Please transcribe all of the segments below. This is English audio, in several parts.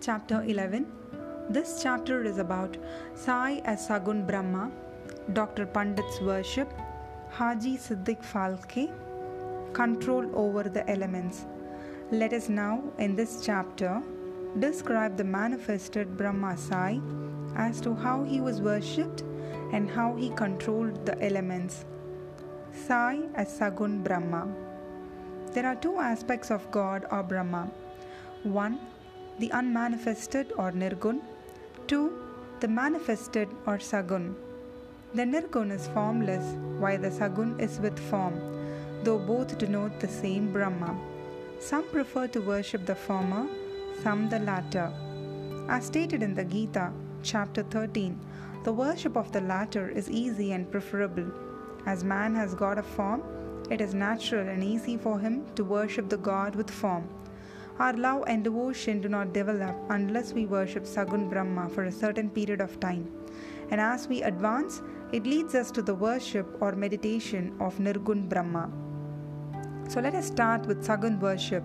Chapter 11 This chapter is about Sai as Sagun Brahma, Dr. Pandit's worship, Haji Siddiq Falke, control over the elements. Let us now, in this chapter, describe the manifested Brahma Sai as to how he was worshipped and how he controlled the elements. Sai as Sagun Brahma. There are two aspects of God or Brahma. One, the unmanifested or Nirgun. Two, the manifested or Sagun. The Nirgun is formless, while the Sagun is with form, though both denote the same Brahma. Some prefer to worship the former, some the latter. As stated in the Gita, chapter 13, the worship of the latter is easy and preferable. As man has got a form, it is natural and easy for him to worship the God with form. Our love and devotion do not develop unless we worship Sagun Brahma for a certain period of time. And as we advance, it leads us to the worship or meditation of Nirgun Brahma. So let us start with Sagun worship.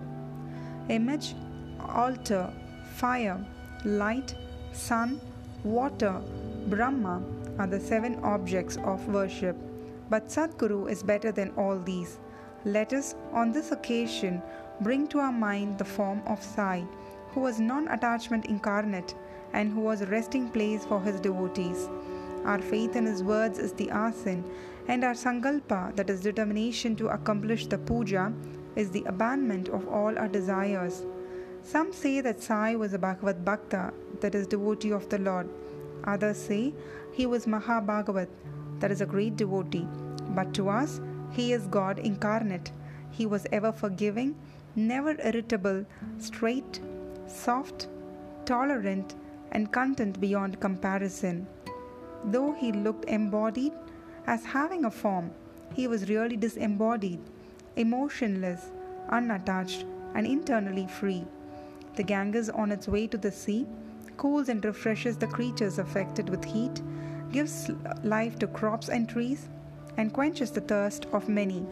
Image, altar, fire, light, sun, water, Brahma are the seven objects of worship. But Sadguru is better than all these. Let us, on this occasion, bring to our mind the form of Sai, who was non attachment incarnate and who was a resting place for his devotees. Our faith in his words is the asin, and our sankalpa, that is determination to accomplish the puja, is the abandonment of all our desires. Some say that Sai was a Bhagavad Bhakta, that is devotee of the Lord. Others say he was Mahabhagavat, that is a great devotee. But to us, he is God incarnate. He was ever forgiving, never irritable, straight, soft, tolerant, and content beyond comparison. Though he looked embodied as having a form, he was really disembodied, emotionless, unattached, and internally free. The Ganges, on its way to the sea, cools and refreshes the creatures affected with heat, gives life to crops and trees, and quenches the thirst of many.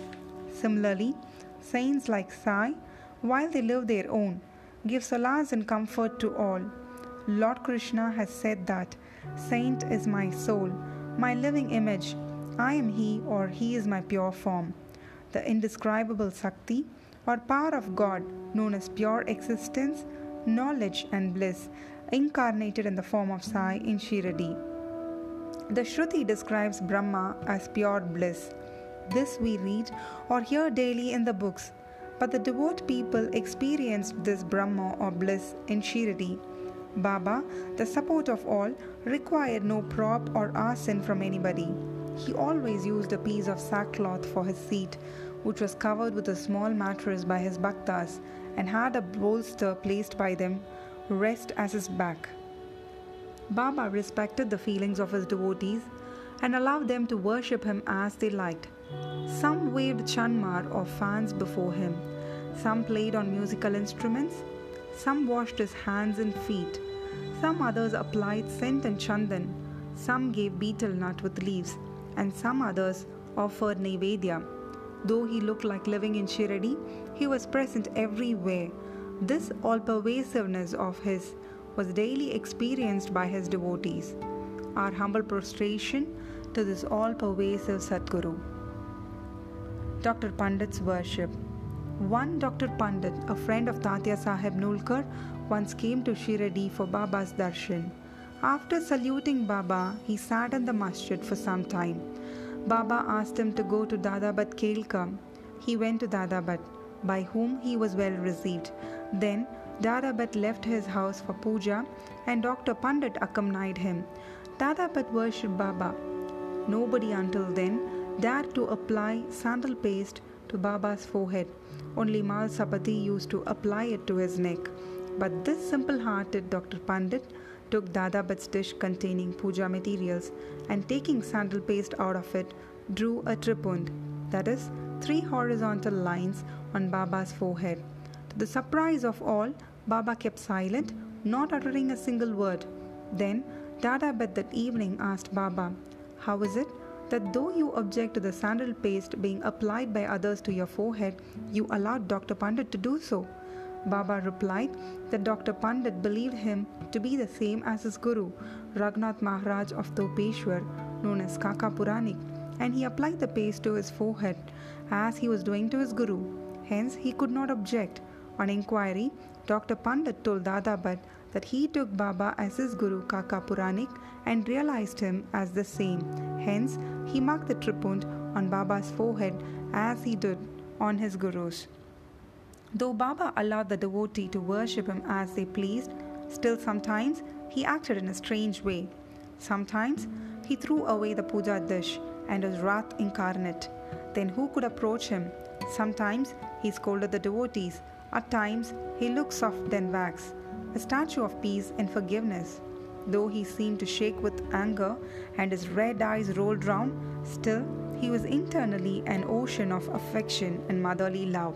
Similarly, saints like Sai, while they live their own, give solace and comfort to all. Lord Krishna has said that Saint is my soul, my living image. I am he or he is my pure form. The indescribable Sakti or power of God, known as pure existence, knowledge, and bliss, incarnated in the form of Sai in Shiradi. The Shruti describes Brahma as pure bliss. This we read or hear daily in the books, but the devout people experienced this Brahma or bliss in Shiradi. Baba, the support of all, required no prop or asin from anybody. He always used a piece of sackcloth for his seat, which was covered with a small mattress by his bhaktas and had a bolster placed by them rest as his back. Baba respected the feelings of his devotees and allowed them to worship him as they liked. Some waved chamar or fans before him, some played on musical instruments, some washed his hands and feet, some others applied scent and chandan, some gave betel nut with leaves, and some others offered Naivedya. Though he looked like living in Shiradi, he was present everywhere. This all pervasiveness of his was daily experienced by his devotees. Our humble prostration to this all pervasive Sadguru. Dr. Pandit's worship. One Dr. Pandit, a friend of Tatya Sahib Nulkar, once came to Shiradi for Baba's darshan. After saluting Baba, he sat in the masjid for some time. Baba asked him to go to Dadabhat Kelkar. He went to Dadabad, by whom he was well received. Then Dadabhat left his house for puja and Dr. Pandit accompanied him. Dadabhat worshipped Baba. Nobody until then dared to apply sandal paste to Baba's forehead. Only Mhalsapati used to apply it to his neck. But this simple hearted Dr. Pandit took Dadabhat's dish containing puja materials and taking sandal paste out of it, drew a tripund, that is, three horizontal lines on Baba's forehead. To the surprise of all, Baba kept silent, not uttering a single word. Then Dadabhat that evening asked Baba, How is it that though you object to the sandal paste being applied by others to your forehead, you allowed Dr. Pandit to do so? Baba replied that Dr. Pandit believed him to be the same as his guru, Raghunath Maharaj of Dhopeshwar, known as Kaka Puranik, and he applied the paste to his forehead as he was doing to his guru. Hence, he could not object. On inquiry, Dr. Pandit told Dada Bhatt that he took Baba as his guru Kaka Puranik and realized him as the same. Hence, he marked the tripund on Baba's forehead as he did on his guru's. Though Baba allowed the devotee to worship him as they pleased, still sometimes he acted in a strange way. Sometimes he threw away the puja dish and was wrath incarnate. Then who could approach him? Sometimes he scolded the devotees. At times he looked soft than wax, a statue of peace and forgiveness. Though he seemed to shake with anger and his red eyes rolled round, still he was internally an ocean of affection and motherly love.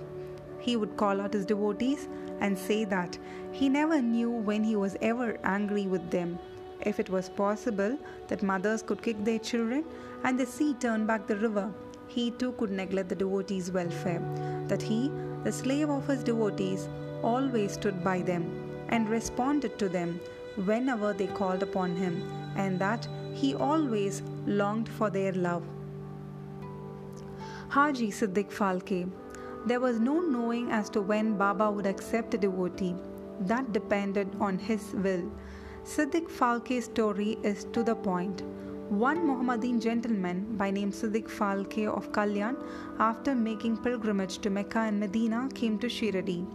He would call out his devotees and say that he never knew when he was ever angry with them. If it was possible that mothers could kick their children and the sea turn back the river, he too could neglect the devotees' welfare. That he, the slave of his devotees, always stood by them and responded to them whenever they called upon him, and that he always longed for their love. Haji Siddiq Phalke there was no knowing as to when Baba would accept a devotee. That depended on his will. Siddiq Phalke's story is to the point. One Mohammedan gentleman by name Siddiq Phalke of Kalyan, after making pilgrimage to Mecca and Medina, came to Shiradi.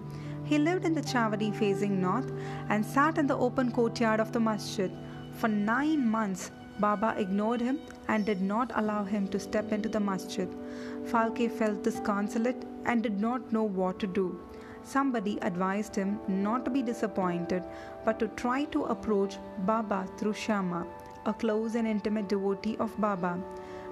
He lived in the Chavadi facing north and sat in the open courtyard of the masjid. For nine months, Baba ignored him and did not allow him to step into the masjid. Falke felt disconsolate and did not know what to do. Somebody advised him not to be disappointed but to try to approach Baba through Shama, a close and intimate devotee of Baba.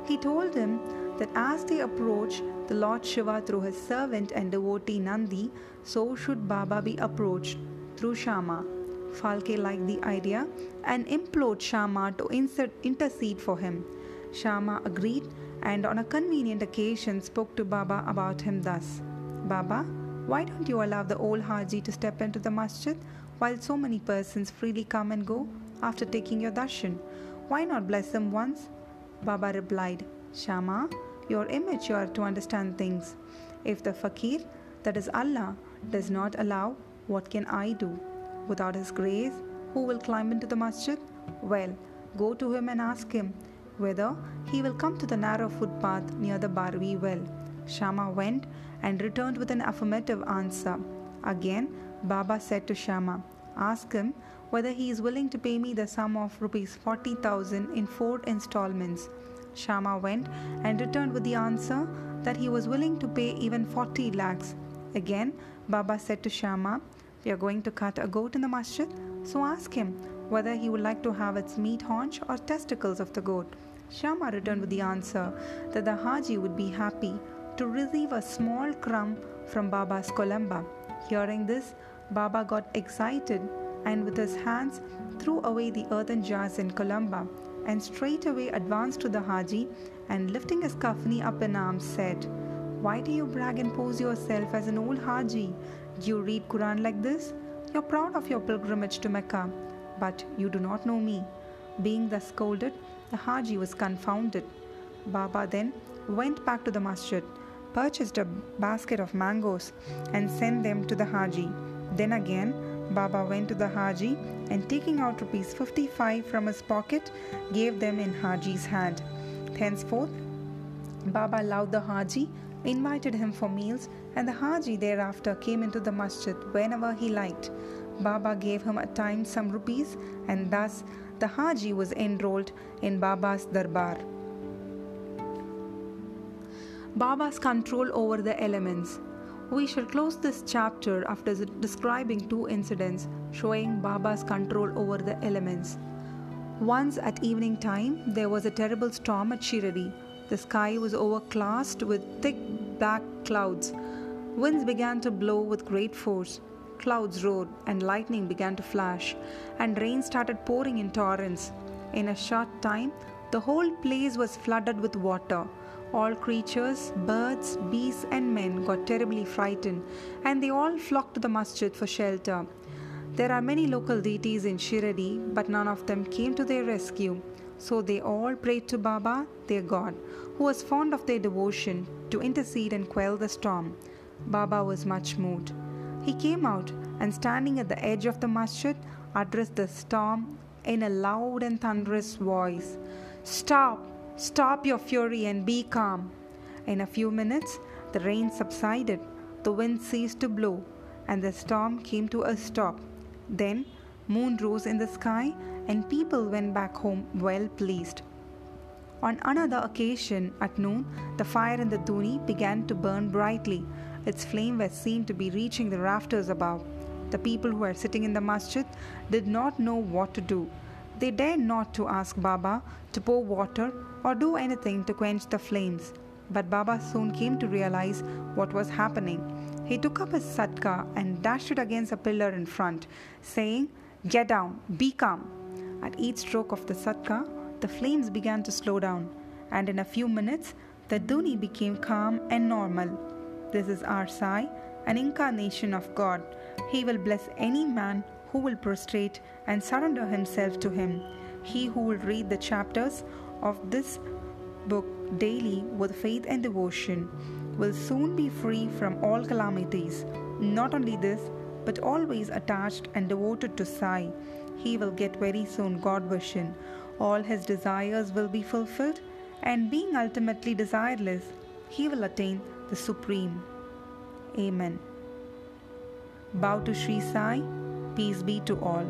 He told him that as they approach the Lord Shiva through his servant and devotee Nandi, so should Baba be approached through Shama. Falke liked the idea and implored Shama to intercede for him. Shama agreed and on a convenient occasion spoke to Baba about him thus Baba, why don't you allow the old Haji to step into the masjid while so many persons freely come and go after taking your darshan? Why not bless him once? Baba replied, Shama, you're immature to understand things. If the fakir, that is Allah, does not allow, what can I do? Without His grace, who will climb into the masjid? Well, go to him and ask him whether he will come to the narrow footpath near the Barvi well. Shama went and returned with an affirmative answer. Again, Baba said to Shama, Ask him whether he is willing to pay me the sum of rupees 40,000 in four installments. Shama went and returned with the answer that he was willing to pay even 40 lakhs. Again, Baba said to Shama, We are going to cut a goat in the masjid, so ask him whether he would like to have its meat haunch or testicles of the goat. Shama returned with the answer that the Haji would be happy to receive a small crumb from Baba's kolamba. Hearing this, Baba got excited and with his hands threw away the earthen jars in kolamba and straightway advanced to the Haji and lifting his kafni up in arms said, Why do you brag and pose yourself as an old Haji? Do you read Quran like this? You're proud of your pilgrimage to Mecca, but you do not know me. Being thus scolded, the Haji was confounded. Baba then went back to the masjid, purchased a basket of mangoes, and sent them to the Haji. Then again, Baba went to the Haji and taking out rupees 55 from his pocket, gave them in Haji's hand. Henceforth, Baba allowed the Haji, invited him for meals, and the Haji thereafter came into the masjid whenever he liked. Baba gave him at times some rupees, and thus the Haji was enrolled in Baba's Darbar. Baba's control over the elements. We shall close this chapter after describing two incidents showing Baba's control over the elements. Once at evening time, there was a terrible storm at Shiradi. The sky was overcast with thick black clouds. Winds began to blow with great force. Clouds roared, and lightning began to flash, and rain started pouring in torrents. In a short time, the whole place was flooded with water. All creatures, birds, beasts, and men got terribly frightened, and they all flocked to the masjid for shelter. There are many local deities in Shiradi, but none of them came to their rescue. So they all prayed to Baba, their god, who was fond of their devotion, to intercede and quell the storm. Baba was much moved. He came out and, standing at the edge of the masjid, addressed the storm in a loud and thunderous voice Stop! Stop your fury and be calm. In a few minutes, the rain subsided, the wind ceased to blow, and the storm came to a stop. Then, moon rose in the sky, and people went back home well pleased. On another occasion, at noon, the fire in the Dhuni began to burn brightly. Its flame was seen to be reaching the rafters above. The people who were sitting in the masjid did not know what to do. They dared not to ask Baba to pour water or do anything to quench the flames. But Baba soon came to realize what was happening. He took up his satka and dashed it against a pillar in front, saying, Get down, be calm. At each stroke of the satka, the flames began to slow down, and in a few minutes, the Dhuni became calm and normal. This is our Sai, an incarnation of God. He will bless any man who will prostrate and surrender himself to him. He who will read the chapters of this book daily with faith and devotion will soon be free from all calamities. Not only this, but always attached and devoted to Sai. He will get very soon God vision all his desires will be fulfilled, and being ultimately desireless, he will attain the Supreme. Amen. Bow to Sri Sai, peace be to all.